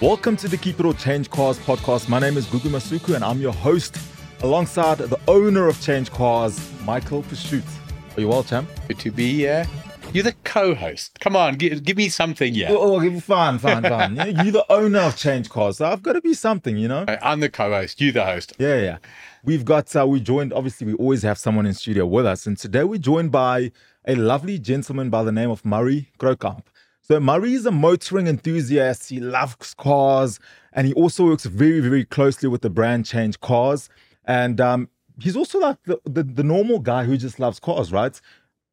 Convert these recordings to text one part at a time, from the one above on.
Welcome to the Keep It or Change Cars podcast. My name is Gugu Masuku and I'm your host alongside the owner of Change Cars, Michael Pashut. Are you well, champ? Good to be here. You're the co-host. Come on, give, give me something here. Oh, oh, fine, fine, fine. Yeah, You're the owner of Change Cars, so I've got to be something, you know? I'm the co-host. You the host. Yeah, yeah. We've got, uh, we joined, obviously, we always have someone in studio with us. And today we're joined by a lovely gentleman by the name of Murray Kroucamp. So Murray is a motoring enthusiast. He loves cars and he also works very, very closely with the brand Change Cars. And um, he's also like the, the, the normal guy who just loves cars, right?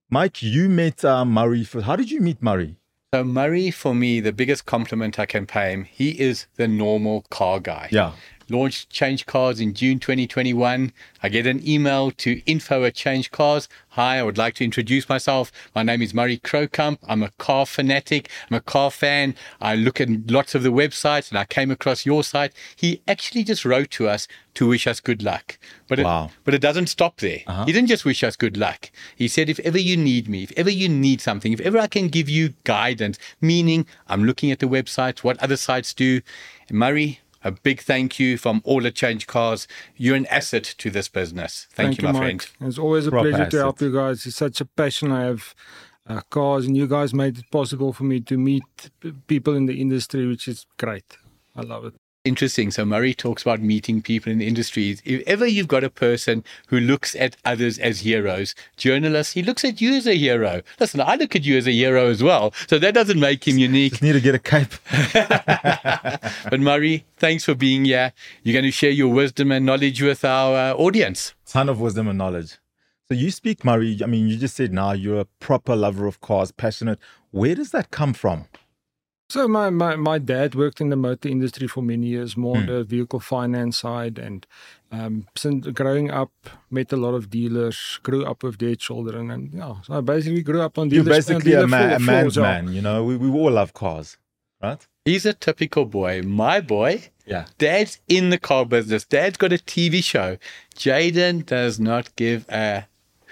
Mike, you met uh, Murray. For, how did you meet Murray? So Murray, for me, the biggest compliment I can pay him, he is the normal car guy. Yeah. Launched Change Cars in June 2021. I get an email to info at Change Cars. Hi, I would like to introduce myself. My name is Murray Kroucamp. I'm a car fanatic. I'm a car fan. I look at lots of the websites and I came across your site. He actually just wrote to us to wish us good luck. But Wow. it, but it doesn't stop there. Uh-huh. He didn't just wish us good luck. He said, if ever you need me, if ever you need something, if ever I can give you guidance, meaning I'm looking at the websites, what other sites do. Murray, a big thank you from all at Change Cars. You're an asset to this business. Thank, you, my Mike. friend. It's always a Proper pleasure to help you guys. It's such a passion I have. Uh, cars and you guys made it possible for me to meet p- people in the industry, which is great. I love it. Interesting. So Murray talks about meeting people in the industries. If ever you've got a person who looks at others as heroes, journalists, he looks at you as a hero. Listen, I look at you as a hero as well. So that doesn't make him unique. Just need to get a cape. But Murray, thanks for being here. You're going to share your wisdom and knowledge with our uh, audience. Ton of wisdom and knowledge. So you speak, Murray. I mean, you just said now you're a proper lover of cars, passionate. Where does that come from? So my, my, my dad worked in the motor industry for many years, more Hmm. on the vehicle finance side, and um, since growing up, met a lot of dealers, grew up with their children, and yeah, so I basically grew up on dealers. You're dealers. basically a, dealer man, a man's man. You know, we, we all love cars, right? He's a typical boy. My boy, Yeah. dad's in the car business. Dad's got a TV show. Jaden does not give a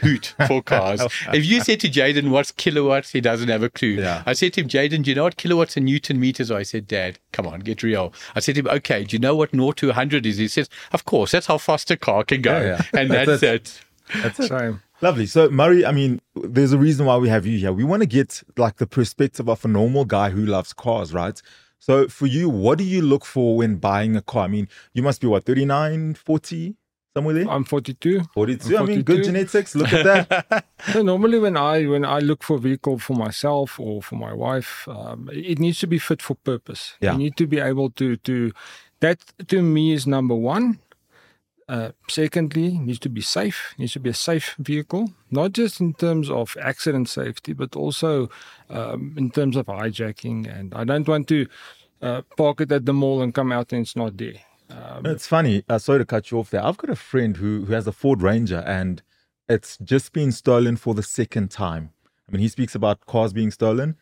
hoot for cars. if you said to Jaden what's kilowatts, he doesn't have a clue. Yeah. I said to him, Jaden, do you know what kilowatts and newton meters are? I said, Dad, come on, get real. I said to him, okay, do you know what 0 to 100 is? He says, of course, that's how fast a car can go. Yeah, yeah. And That's that's, it. it. That's it. Same. Lovely. So, Murray, I mean, there's a reason why we have you here. We want to get like the perspective of a normal guy who loves cars, right? So, for you, what do you look for when buying a car? I mean, you must be what, 39, 40, somewhere there? I'm 42. 42. I mean, good genetics. Look at that. So normally when I when I look for a vehicle for myself or for my wife, um, it needs to be fit for purpose. Yeah. You need to be able to to that to me is number one. Uh, secondly, needs to be safe. Needs to be a safe vehicle, not just in terms of accident safety, but also um, in terms of hijacking. And I don't want to uh, park it at the mall and come out and it's not there. Um, it's funny. Uh, sorry to cut you off there. I've got a friend who, who has a Ford Ranger and it's just been stolen for the second time. I mean, he speaks about cars being stolen.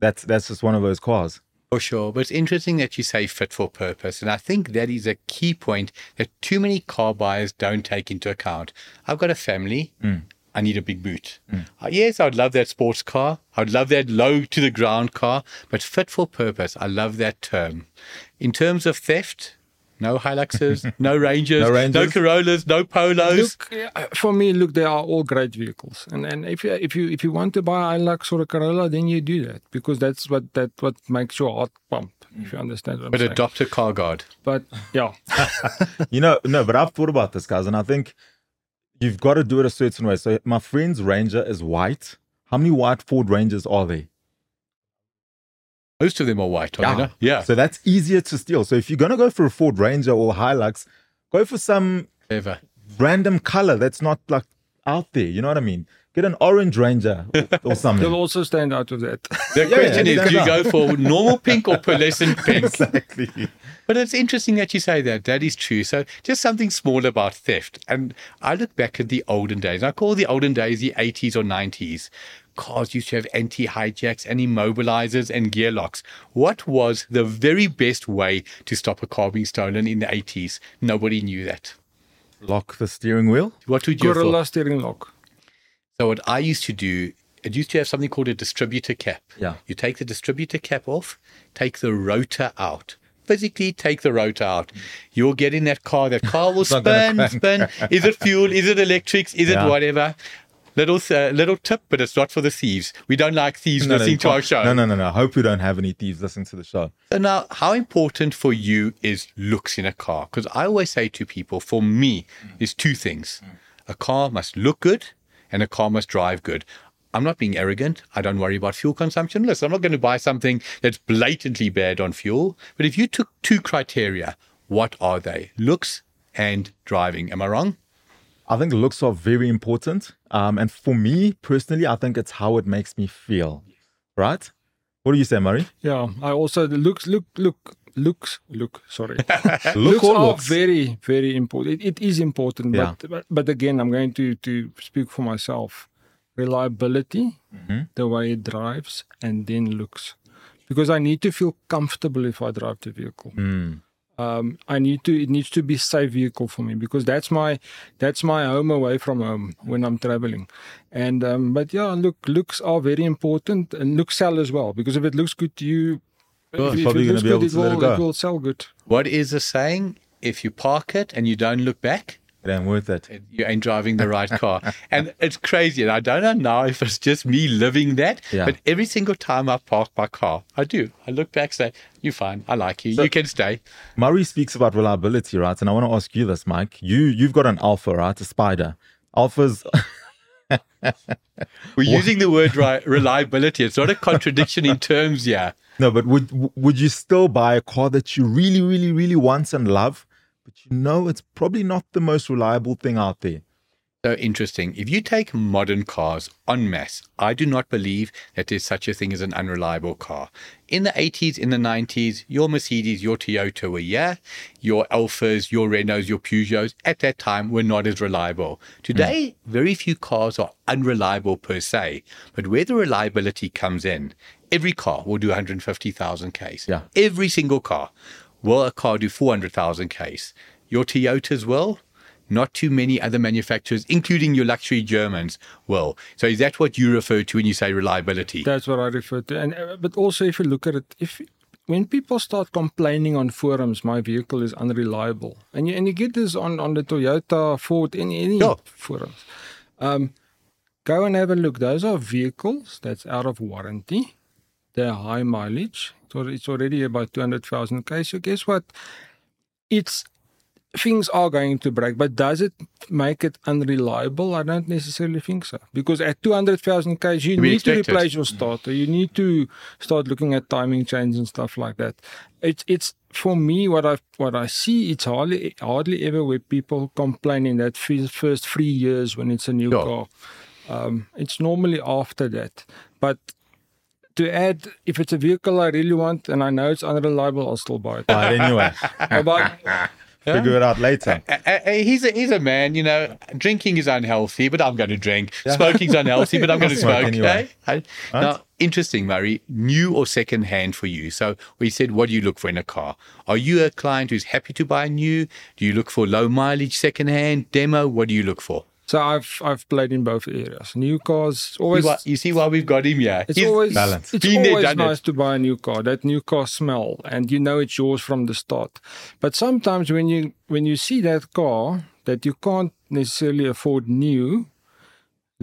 That's that's just one of those cars. For sure. But it's interesting that you say fit for purpose. And I think that is a key point that too many car buyers don't take into account. I've got a family. I need a big boot. Uh, yes, I would love that sports car. I would love that low to the ground car, but fit for purpose. I love that term. In terms of theft, no Hiluxes, no Rangers, No no, Corollas, no Polos. Look, uh, for me, look, they are all great vehicles, and and if you if you if you want to buy a Hilux or a Corolla, then you do that because that's what that what makes your heart pump. If you understand what I'm saying. but adopt a car guard. But yeah, You know, no, but I've thought about this, guys, and I think you've got to do it a certain way. So my friend's Ranger is white. How many white Ford Rangers are there? Most of them are white, are they not? Yeah. So that's easier to steal. So if you're gonna go for a Ford Ranger or Hilux, go for some Clever. random color that's not like out there. You know what I mean? Get an orange Ranger or, or something. they'll also stand out with that. The Yeah, question yeah, is, do you yeah. go for normal pink or pearlescent pink? exactly. But it's interesting that you say that. That is true. So just something small about theft. And I look back at the olden days. I call the olden days the 80s or 90s. Cars used to have anti-hijacks and immobilizers and gear locks. What was the very best way to stop a car being stolen in the 80s? Nobody knew that. Lock the steering wheel. What would you have thought? Gorilla steering lock. So what I used to do, it used to have something called a distributor cap. Yeah. You take the distributor cap off, take the rotor out, physically take the rotor out. You'll get in that car. That car will spin, spin. Is it fuel? Is it electrics? Is Yeah. it whatever? Little uh, little tip, but it's not for the thieves. We don't like thieves No, no, listening you to our show. No, no, no, no. I hope we don't have any thieves listening to the show. So now, how important for you is looks in a car? Because I always say to people, for me, there's two things: a car must look good, and a car must drive good. I'm not being arrogant. I don't worry about fuel consumption. Listen, I'm not going to buy something that's blatantly bad on fuel. But if you took two criteria, what are they? Looks and driving. Am I wrong? I think looks are very important. Um, and for me personally, I think it's how it makes me feel. Right? What do you say, Murray? Yeah, I also the looks look look looks look sorry. Look looks are looks? very very important. It, it is important, Yeah. but, but but again, I'm going to to speak for myself. Reliability, Mm-hmm. the way it drives, and then looks, because I need to feel comfortable if I drive the vehicle. Mm. Um, I need to. It needs to be safe vehicle for me because that's my that's my home away from home when I'm traveling. And um, but yeah, look, looks are very important and looks sell as well because if it looks good to you, Sure, if, if probably gonna be able it to let it go. it will sell good. What is the saying? If you park it and you don't look back, It ain't worth it. you ain't driving the right car. and it's crazy. And I don't know now if it's just me living that, Yeah. but every single time I park my car, I do. I look back, say, You're fine. I like you. So you can stay. Murray speaks about reliability, right? And I want to ask you this, Mike. You you've got an alpha, right? A spider. Alphas We're using the word reliability. It's not a contradiction in terms, yeah. No, but would would you still buy a car that you really, really, really want and love, but you know it's probably not the most reliable thing out there? So interesting. If you take modern cars en masse, I do not believe that there's such a thing as an unreliable car. In the 80s, in the 90s, your Mercedes, your Toyota were, yeah, your Alphas, your Renaults, your Peugeots at that time were not as reliable. Today, mm. very few cars are unreliable per se, but where the reliability comes in, every car will do 150,000 Ks. Yeah. Every single car. Will a car do 400,000 Ks? Your Toyotas will? Not too many other manufacturers, including your luxury Germans, will. So is that what you refer to when you say reliability? That's what I refer to. And uh, but also if you look at it, if when people start complaining on forums, my vehicle is unreliable, and you and you get this on on the Toyota, Ford, any any Yeah. forums. Um, go and have a look. Those are vehicles that's out of warranty. High mileage. So it's already about two hundred thousand k. So guess what? It's things are going to break, but does it make it unreliable? I don't necessarily think so. Because at 200,000 k's, you need to replace your starter. You need to start looking at timing chains and stuff like that. It's it's for me what I what I see. It's hardly hardly ever where people complain in that fir- first three years when it's a new car. Um, it's normally after that, but. To add, if it's a vehicle I really want and I know it's unreliable, I'll still buy it. But anyway, but figure it out later. Uh, uh, uh, he's a he's a man, you know. Drinking is unhealthy, but I'm going to drink. Smoking's unhealthy, but I'm going to Smoke smoke. anyway. Okay? I- Now, interesting, Murray. New or second hand for you? So we said, what do you look for in a car? Are you a client who's happy to buy new? Do you look for low mileage second hand demo? What do you look for? So I've I've played in both areas. New cars always why- you see why we've got him here. it's He's- always balanced. it's Been always done it. nice to buy a new car. That new car smell and you know it's yours from the start. But sometimes when you when you see that car that you can't necessarily afford new,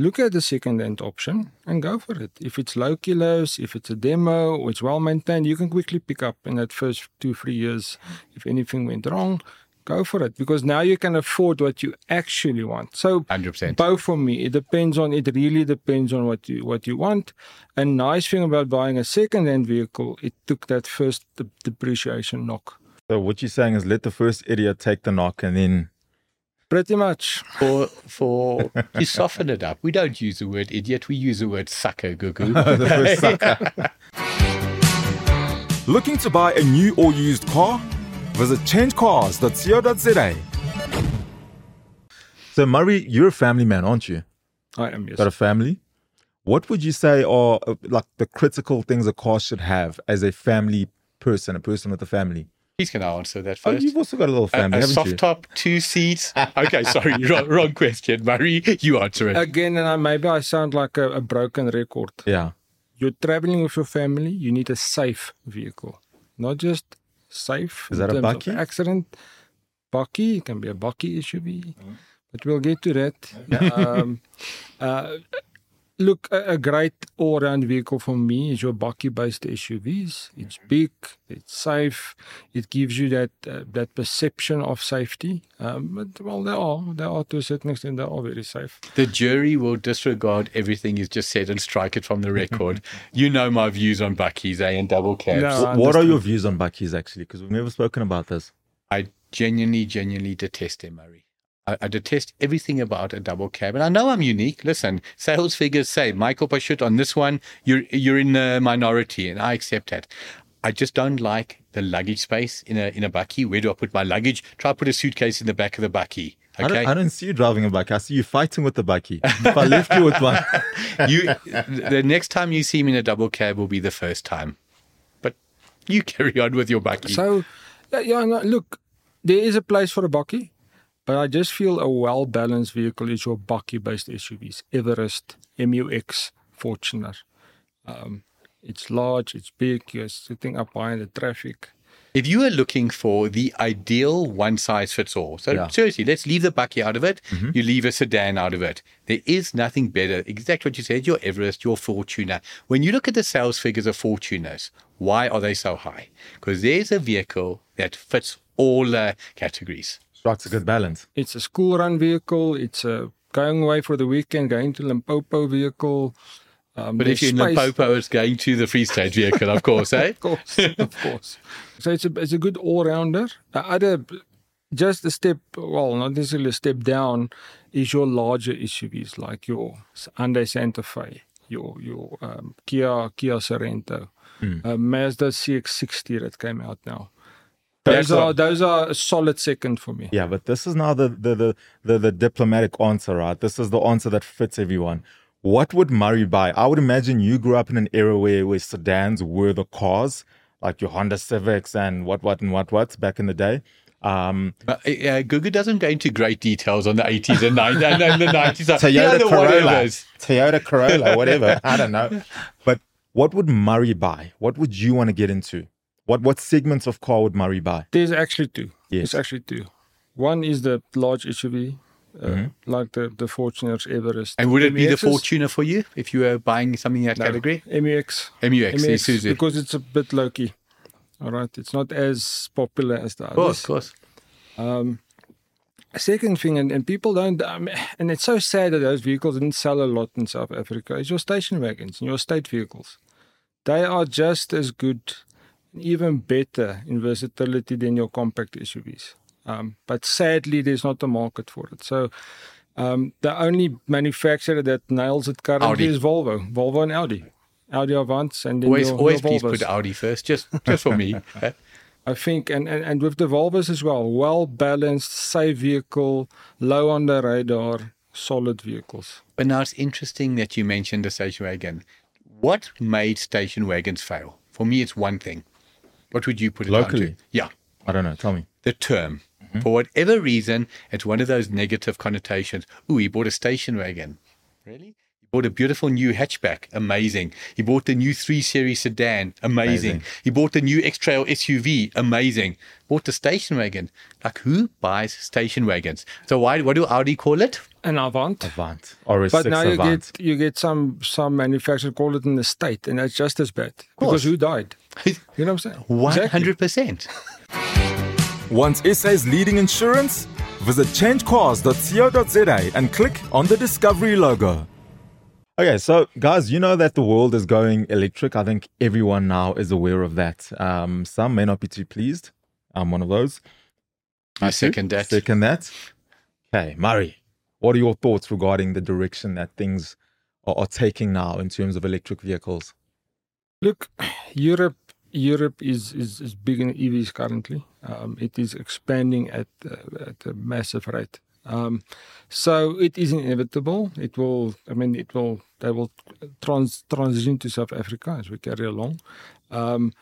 look at the second hand option and go for it. If it's low kilos, if it's a demo or it's well maintained, you can quickly pick up in that first two, three years if anything went wrong. Go for it because now you can afford what you actually want. So 100%. both for me it depends on it really depends on what you what you want a nice thing about buying a second hand vehicle it took that first de- depreciation knock So what you're saying is let the first idiot take the knock and then pretty much for for to soften it up. We don't use the word idiot. We use the word sucker, Gugu. the first sucker. Looking to buy a new or used car? Visit changecars.co.za. So Murray, you're a family man, aren't you? i am yes Got a family. What would you say are uh, like the critical things a car should have as a family person, a person with a family? He's going to answer that first? Oh, you've also got a little a, family, a haven't soft you? top, two seats. Okay, sorry, wrong, wrong question, Murray. You answer it. again and I, maybe i sound like a, a broken record Yeah. you're traveling with your family you need a safe vehicle not just safe. Is that a of? Accident. Bakkie, it can be a bakkie SUV, but we'll get to that. um, uh, look, a, a great all-round vehicle for me is your bakkie-based SUVs. It's big, it's safe, it gives you that uh, that perception of safety. Um, but well, they are they are to a certain extent they are very safe. The jury will disregard everything you've just said and strike it from the record. you know my views on bakkies, eh, and double cabs. No. What are your views on bakkies actually? Because we've never spoken about this. I genuinely, genuinely detest them, Murray. I, I detest everything about a double cab, and I know I'm unique. Listen, sales figures say Michael Pashut on this one, you're you're in the minority, and I accept that. I just don't like the luggage space in a in a bakkie. Where do I put my luggage? Try put a suitcase in the back of the bakkie. I, Okay, don't, I don't see you driving a bakkie. I see you fighting with the bakkie. If I left you with one, you the next time you see me in a double cab will be the first time. But you carry on with your bakkie. So, yeah, yeah no, look, there is a place for a bakkie, but I just feel a well balanced vehicle is your bakkie based SUVs Everest, MUX, Fortuner. Um, it's large, it's big, you're sitting up high in the traffic. If you are looking for the ideal one size fits all, so Yeah. seriously, let's leave the bakkie out of it. You leave a sedan out of it. There is nothing better. Exactly what you said. Your Everest, your Fortuner. When you look at the sales figures of Fortuners, why are they so high? Because there's a vehicle that fits all uh, categories. Strikes a good balance. It's a school run vehicle, it's a going away for the weekend, going to Limpopo vehicle. Um, But if you're in space- Limpopo, it's going to the Free State vehicle, of course, eh? Of course, of course. So it's a it's a good all rounder. The other, just a step, well, not necessarily a step down, is your larger SUVs like your Hyundai Santa Fe, your your um, Kia Kia Sorento, uh, Mazda CX-60 that came out now. That's Those are what- those are a solid second for me. Yeah, but this is now the the, the the the diplomatic answer, right? This is the answer that fits everyone. What would Murray buy? I would imagine you grew up in an era where, where sedans were the cars, like your Honda Civics and what what and what what's back in the day. Um, But, uh, Gugu doesn't go into great details on the 80s and 90s and, and the 90s. Toyota Yeah, the Corolla, whatevers. Toyota Corolla, whatever. I don't know. But what would Murray buy? What would you want to get into? What what segments of car would Murray buy? There's actually two. Yes. There's actually two. One is the large SUV, uh, Mm-hmm. like the the Fortuners Everest. And would it be the MUXs? Fortuner for you if you were buying something in that No, category? MUX. MUX, MX, Isuzu. because it's a bit low key. All right, it's not as popular as the Of course, others. of course. Second thing, and, and people don't, um, and it's so sad that those vehicles didn't sell a lot in South Africa, is your station wagons and your state vehicles. They are just as good, even better in versatility than your compact SUVs. Um, but sadly, there's not a market for it. So um, the only manufacturer that nails it currently Audi. is Volvo, Volvo and Audi. Audi Avants and then Always, your, always your please put Audi first, just just for me. I think, and, and, and with the Volvos as well, well balanced, safe vehicle, low on the radar, solid vehicles. But now it's interesting that you mentioned the station wagon. What made station wagons fail? For me, it's one thing. What would you put it down Locally? to? Yeah, I don't know. Tell me. the term. Mm-hmm. For whatever reason, it's one of those negative connotations. Ooh, he bought a station wagon. Really? He bought a beautiful new hatchback. Amazing. He bought the new 3 Series sedan. Amazing. Amazing. He bought the new X Trail SUV. Amazing. Bought the station wagon. Like, who buys station wagons? So, why? what do Audi call it? An Avant. Avant or a But six now you Avant. get you get some some manufacturer call it an estate, and that's just as bad course. because who died? You know what I'm saying? 100%. Want SA's leading insurance? Visit changecars.co.za and click on the Discovery logo. Okay, so guys, you know that the world is going electric. I think everyone now is aware of that. Um, some may not be too pleased. I'm one of those. I second that. Second that. Okay, Murray, what are your thoughts regarding the direction that things are, are taking now in terms of electric vehicles? Look, Europe Europe is, is, is big in EVs currently. Um, it is expanding at uh, at a massive rate. Um, so it is inevitable. It will. I mean, it will. They will trans, transition to South Africa as we carry along. Um,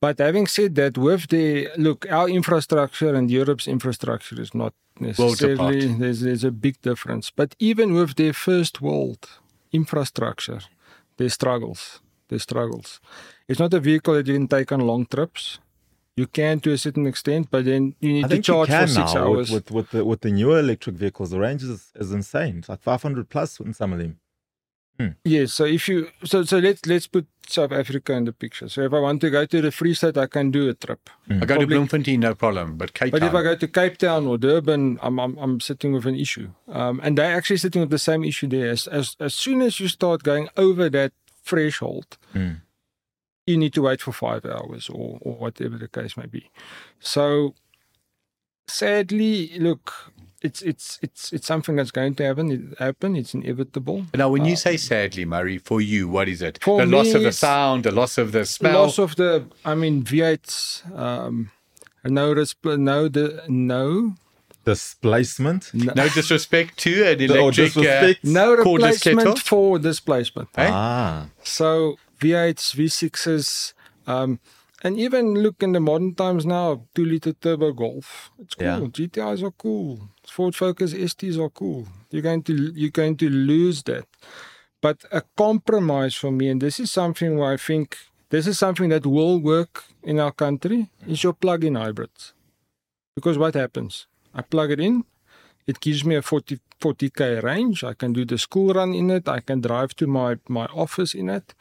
but having said that, with the look, our infrastructure and Europe's infrastructure is not necessarily. There's there's a big difference. But even with their first world infrastructure, there's struggles. There's struggles. It's not a vehicle that you can take on long trips. You can to a certain extent, but then you need I to charge for six now hours. with, with with the with the newer electric vehicles. The range is, is insane. It's like 500 plus in some of them. Yes. So if you so so let's let's put South Africa in the picture. So if I want to go to the Free State, I can do a trip. I go to Public- Bloemfontein, no problem. But Cape But Town, if I go to Cape Town or Durban, I'm I'm, I'm sitting with an issue. Um, and they're actually sitting with the same issue there. As as, as soon as you start going over that threshold, Mm. you need to wait for five hours or or whatever the case may be. So sadly, look, it's it's it's it's something that's going to happen. It happen. It's inevitable. now, when you say sadly, Murray, for you, what is it? The loss of the sound, the loss of the smell. The loss of the, I mean, V8s. Um, no, no, the no, Displacement. no, no disrespect to an Or electric. Uh, no replacement for displacement. eh? Ah. So V8s, V6s, um, and even look in the modern times now, two liter turbo Golf. It's cool. Yeah. GTIs are cool. Ford Focus STs are cool. You're going to you're going to lose that. But a compromise for me, and this is something where I think this is something that will work in our country, is your plug-in hybrids. Because what happens? I plug it in, it gives me a 40, 40k range. I can do the school run in it. I can drive to my, my office in it.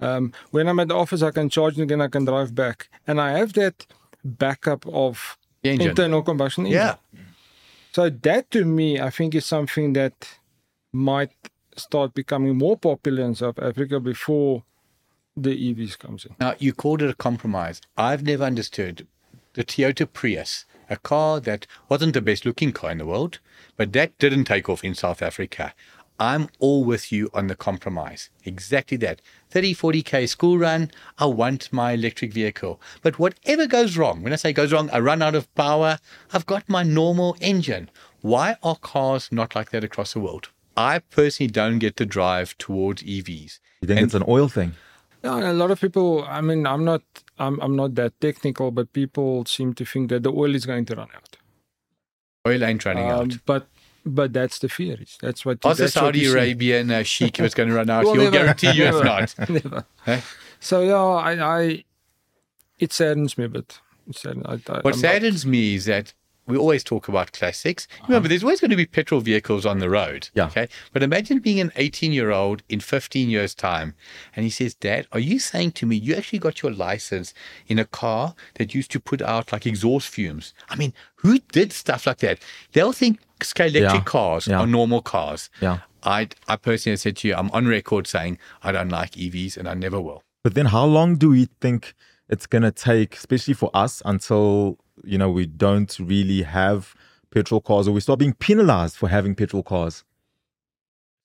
Um, when I'm at the office, I can charge it again. I can drive back, and I have that backup of engine. internal combustion engine. Yeah. So that to me, I think is something that might start becoming more popular in South Africa before the EVs comes in. Now, you called it a compromise. I've never understood the Toyota Prius, a car that wasn't the best looking car in the world, but that didn't take off in South Africa. I'm all with you on the compromise. Exactly that. 30, 40K school run, I want my electric vehicle. But whatever goes wrong, when I say goes wrong, I run out of power, I've got my normal engine. Why are cars not like that across the world? I personally don't get the drive towards EVs. You think And- it's an oil thing? Yeah, and a lot of people. I mean, I'm not. I'm. I'm not that technical, but people seem to think that the oil is going to run out. Oil ain't running Um, out. But but that's the fear. That's what. Ask the Saudi. Arabian uh, sheikh if it's going to run out. Well, He'll never, guarantee you it's never, not. Never. So yeah, I, I. It saddens me a bit. It saddens, I, I, What I'm not- saddens me is that we always talk about classics. Remember, uh-huh. there's always going to be petrol vehicles on the road. Yeah. Okay. But imagine being an 18 year old in 15 years' time, and he says, Dad, are you saying to me you actually got your license in a car that used to put out like exhaust fumes? I mean, who did stuff like that? They'll think electric Yeah. cars Yeah. are normal cars. Yeah. I, I personally said to you, I'm on record saying I don't like EVs and I never will. But then how long do we think it's going to take, especially for us, until, you know, we don't really have petrol cars or we start being penalized for having petrol cars?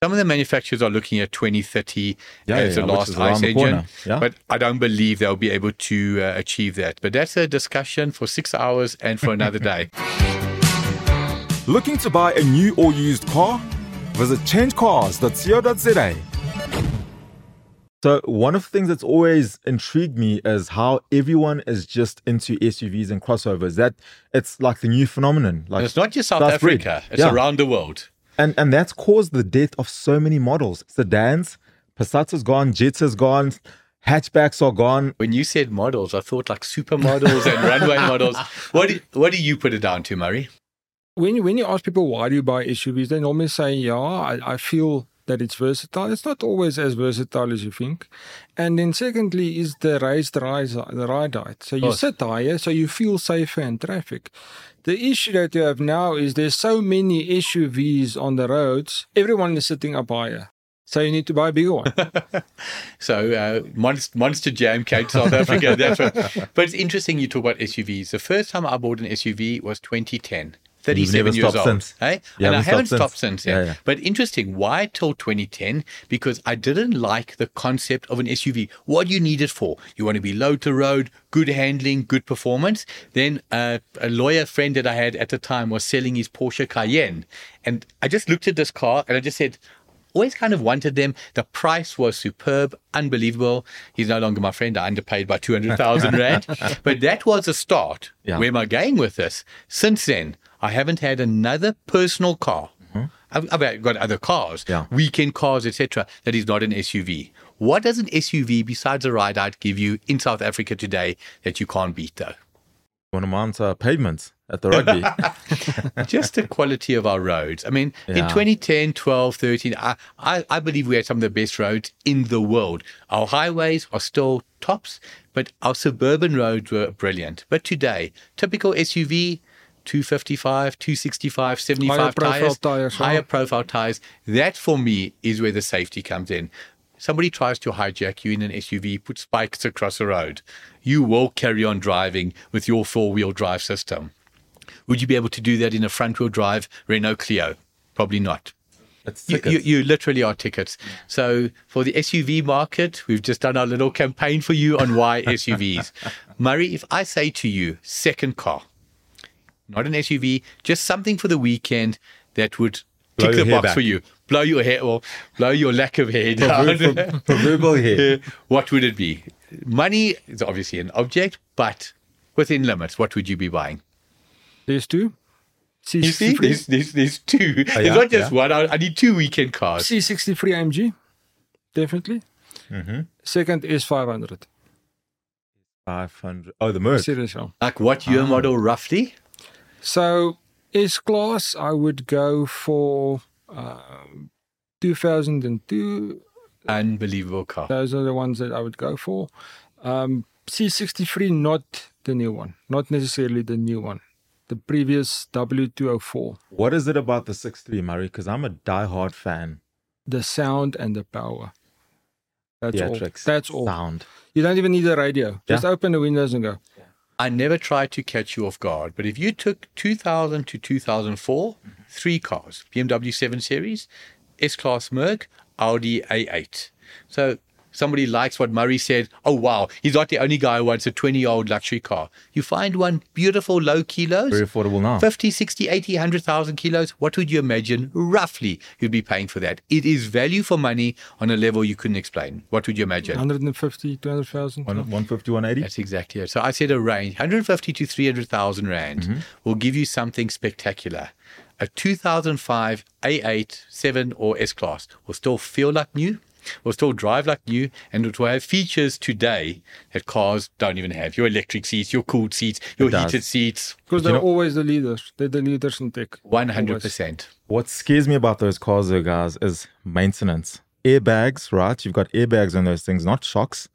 Some of the manufacturers are looking at 2030 Yeah, as yeah, the which last ICE the engine, yeah. but I don't believe they'll be able to uh, achieve that. But that's a discussion for six hours and for another day. Looking to buy a new or used car? Visit changecars.co.za. So, one of the things that's always intrigued me is how everyone is just into SUVs and crossovers. That it's like the new phenomenon. And Like it's not just South That's great. Africa; it's Yeah. around the world. and and that's caused the death of so many models. Sedans, Passat's gone, Jets has gone, hatchbacks are gone. When you said models, I thought like supermodels and runway models. What do, what do you put it down to, Murray? when you, when you ask people why do you buy SUVs, they normally say, "Yeah, I, I feel that it's versatile." It's not always as versatile as you think. And then secondly, is the raised rise the ride height. So you sit higher, so you feel safer in traffic. The issue that you have now is there's so many SUVs on the roads. Everyone is sitting up higher. So you need to buy a bigger one. So uh, Monster, Monster Jam came to South Africa. That's what, but it's interesting you talk about SUVs. The first time I bought an SUV was 2010. You've 37 never years stopped old. since. eh? You and I haven't stopped since. since. yeah. Yeah, yeah. But interesting, why till 2010? Because I didn't like the concept of an SUV. What do you need it for? You want to be low to road, good handling, good performance. Then uh, a lawyer friend that I had at the time was selling his Porsche Cayenne. And I just looked at this car and I just said, always kind of wanted them. The price was superb, unbelievable. He's no longer my friend. I underpaid by 200,000 Rand. but that was a start. Yeah. Where am I going with this? Since then, I haven't had another personal car. I've, I've got other cars, Yeah. weekend cars, etc. That is not an SUV. What does an SUV besides a ride out give you in South Africa today that you can't beat though? To mount uh, pavements at the rugby? just the quality of our roads. I mean, in 2010, 12, 13, I, I, I believe we had some of the best roads in the world. Our highways are still tops, but our suburban roads were brilliant. But today, typical SUV, 255, 265, 75 Higher profile tires, tires, huh? higher profile tires. That for me is where the safety comes in. Somebody tries to hijack you in an SUV, put spikes across the road. You will carry on driving with your four wheel drive system. Would you be able to do that in a front wheel drive Renault Clio? Probably not. You, you, you literally are tickets. So for the SUV market, we've just done our little campaign for you on why SUVs. Murray, if I say to you, second car, not an SUV, just something for the weekend that would Blow tick the box back. for you, blow your hair or blow your lack of hair down. Proverb- proverbial here. what would it be? Money is obviously an object, but within limits, what would you be buying? There's two. You see, there's, there's, there's two. yeah, There's not just yeah. one. I, I need two weekend cars. C63 AMG, definitely. Mm-hmm. Second is 500. 500. Oh, the Merc. Serious. Like what year model roughly? So S class, I would go for um, 2002. Unbelievable car. Those are the ones that I would go for. Um, C63, not the new one, not necessarily the new one. The previous W204, What is it about the 6.3, Murray? Because I'm a die-hard fan. the sound and the power. That's all. That's all. Sound. You don't even need a radio. Just Yeah. open the windows and go. I never tried to catch you off guard, but if you took 2000 to 2004, three cars BMW 7 Series, S Class Merc, Audi A8. So somebody likes what Murray said. Oh, wow, he's not the only guy who wants a 20 year old luxury car. You find one beautiful, low kilos. Very affordable now. 50, 60, 80, 100,000 kilos. What would you imagine roughly you'd be paying for that? It is value for money on a level you couldn't explain. What would you imagine? 150, 200,000. One- 150, 180? That's exactly it. So I said a range, 150 to 300,000 rand mm-hmm. will give you something spectacular. A 2005 A8, 7 or S Class will still feel like new, will still drive like new, and it will have features today that cars don't even have. Your electric seats, your cooled seats, your heated seats, Because they're know- always the leaders. They're the leaders in tech. 100%. What scares me about those cars, though, guys, is maintenance. Airbags, right? You've got airbags on those things, not shocks.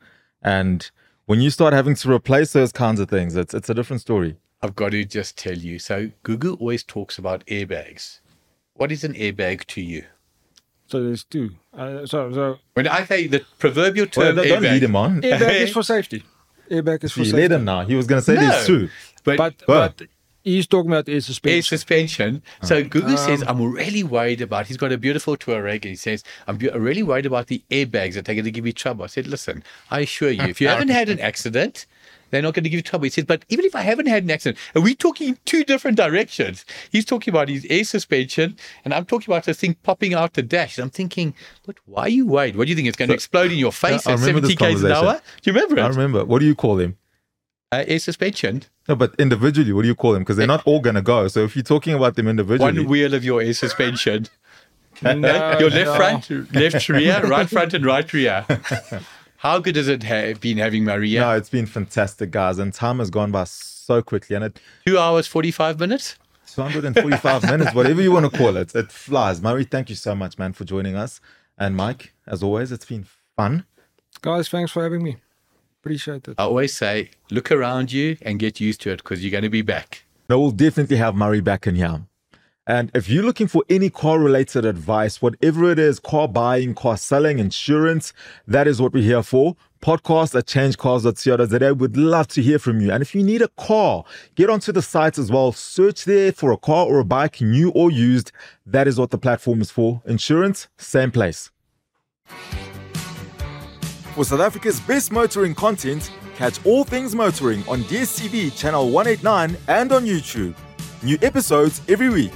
And when you start having to replace those kinds of things, it's it's a different story. I've got to just tell you. So Gugu always talks about airbags. What is an airbag to you? So there's two. Uh, so, so When I say the proverbial Well, term don't, don't airbag, lead him on. airbag is for safety. Airbag is for You safety. led him now. He was going to say No. there's two. but, But, but he's talking about air suspension. air suspension. suspension. So Gugu says, I'm really worried about, he's got a beautiful Touareg and he says, I'm bu- really worried about the airbags that are going to give me trouble. I said, listen, I assure you, if you haven't had an accident, they're not going to give you trouble. He says, but even if I haven't had an accident, and we're talking in two different directions. He's talking about his air suspension, and I'm talking about this thing popping out the dash. And I'm thinking, but why are you worried? What do you think? It's going to explode in your face I at remember 70 this k's an hour? Do you remember it? I remember. What do you call him? Uh, air suspension. No, but individually, what do you call them? Because they're not all going to go. So if you're talking about them individually, One wheel of your air suspension. No, Your left no. front, left rear, right front, and right rear. How good has it ha- been having Murray? no, it's been fantastic, guys. And time has gone by so quickly. And it Two hours, 45 minutes? 245 minutes, whatever you want to call it, it flies. Murray, thank you so much, man, for joining us. And Mike, as always, it's been fun. Guys, thanks for having me. Appreciate it. I always say, look around you and get used to it because you're going to be back. No, we'll definitely have Murray back in here. And if you're looking for any car related advice, whatever it is car buying, car selling, insurance that is what we're here for. Podcast at changecars.co.za. We'd love to hear from you. And if you need a car, get onto the site as well. Search there for a car or a bike, new or used. That is what the platform is for. Insurance, same place. For South Africa's best motoring content, catch all things motoring on DSTV channel 189 and on YouTube. New episodes every week.